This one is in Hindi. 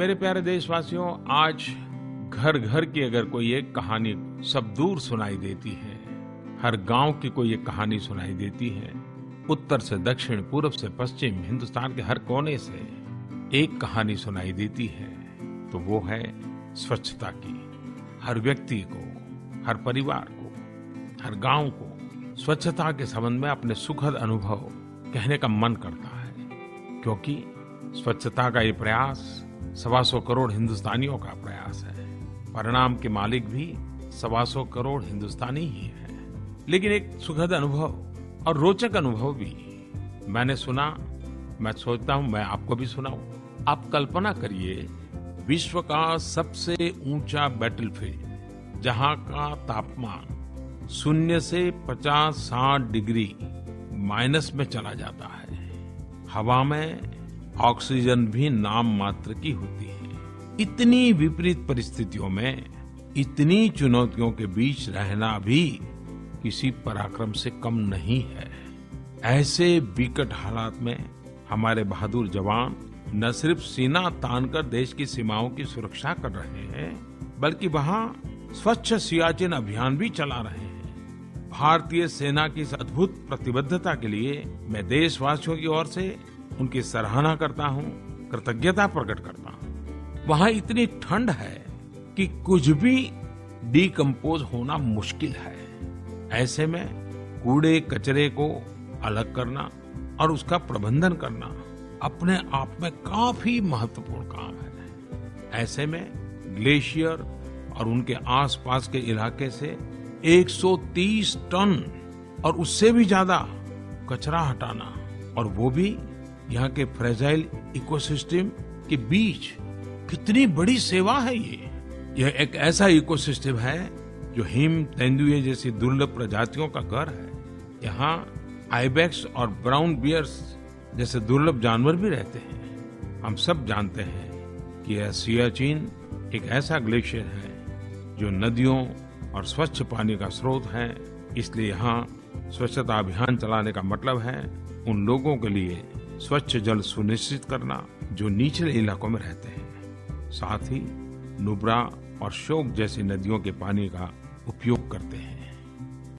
मेरे प्यारे देशवासियों, आज घर घर की अगर कोई एक कहानी सब दूर सुनाई देती है, हर गाँव की कोई एक कहानी सुनाई देती है, उत्तर से दक्षिण पूर्व से पश्चिम, हिंदुस्तान के हर कोने से एक कहानी सुनाई देती है तो वो है स्वच्छता की। हर व्यक्ति को, हर परिवार को, हर गाँव को स्वच्छता के संबंध में अपने सुखद अनुभव कहने का मन करता है, क्योंकि स्वच्छता का ये प्रयास सवा सौ करोड़ हिंदुस्तानियों का प्रयास है। परिणाम के मालिक भी सवा सौ करोड़ हिंदुस्तानी ही है। लेकिन एक सुखद अनुभव और रोचक अनुभव भी मैंने सुना, मैं सोचता हूँ, मैं आपको भी सुनाऊं। आप कल्पना करिए, विश्व का सबसे ऊँचा बैटलफील्ड जहाँ का तापमान शून्य से 50-60 डिग्री माइनस में चला जाता है। हवा में ऑक्सीजन भी नाम मात्र की होती है। इतनी विपरीत परिस्थितियों में, इतनी चुनौतियों के बीच रहना भी किसी पराक्रम से कम नहीं है। ऐसे विकट हालात में हमारे बहादुर जवान न सिर्फ़ सीना तान कर देश की सीमाओं की सुरक्षा कर रहे हैं, बल्कि वहाँ स्वच्छ सियाचिन अभियान भी चला रहे हैं। भारतीय सेना की इस अद्भुत प्रतिबद्धता के लिए मैं देशवासियों की ओर से उनकी सराहना करता हूँ, कृतज्ञता प्रकट करता हूँ। वहाँ इतनी ठंड है कि कुछ भी डिकम्पोज होना मुश्किल है। ऐसे में कूड़े कचरे को अलग करना और उसका प्रबंधन करना अपने आप में काफ़ी महत्वपूर्ण काम है। ऐसे में ग्लेशियर और उनके आसपास के इलाके से 130 टन और उससे भी ज़्यादा कचरा हटाना और वो भी यहाँ के फ्रेजाइल इकोसिस्टम के बीच कितनी बड़ी सेवा है ये। यह एक ऐसा इकोसिस्टम है जो हिम, तेंदुए जैसी दुर्लभ प्रजातियों का घर है। यहाँ आईबैक्स और ब्राउन बियर्स जैसे दुर्लभ जानवर भी रहते हैं। हम सब जानते हैं कि यह सियाचिन एक ऐसा ग्लेशियर है जो नदियों और स्वच्छ पानी का स्रोत है। इसलिए यहाँ स्वच्छता अभियान चलाने का मतलब है उन लोगों के लिए स्वच्छ जल सुनिश्चित करना जो निचले इलाकों में रहते हैं। साथ ही नुब्रा और शोक जैसी नदियों के पानी का उपयोग करते हैं।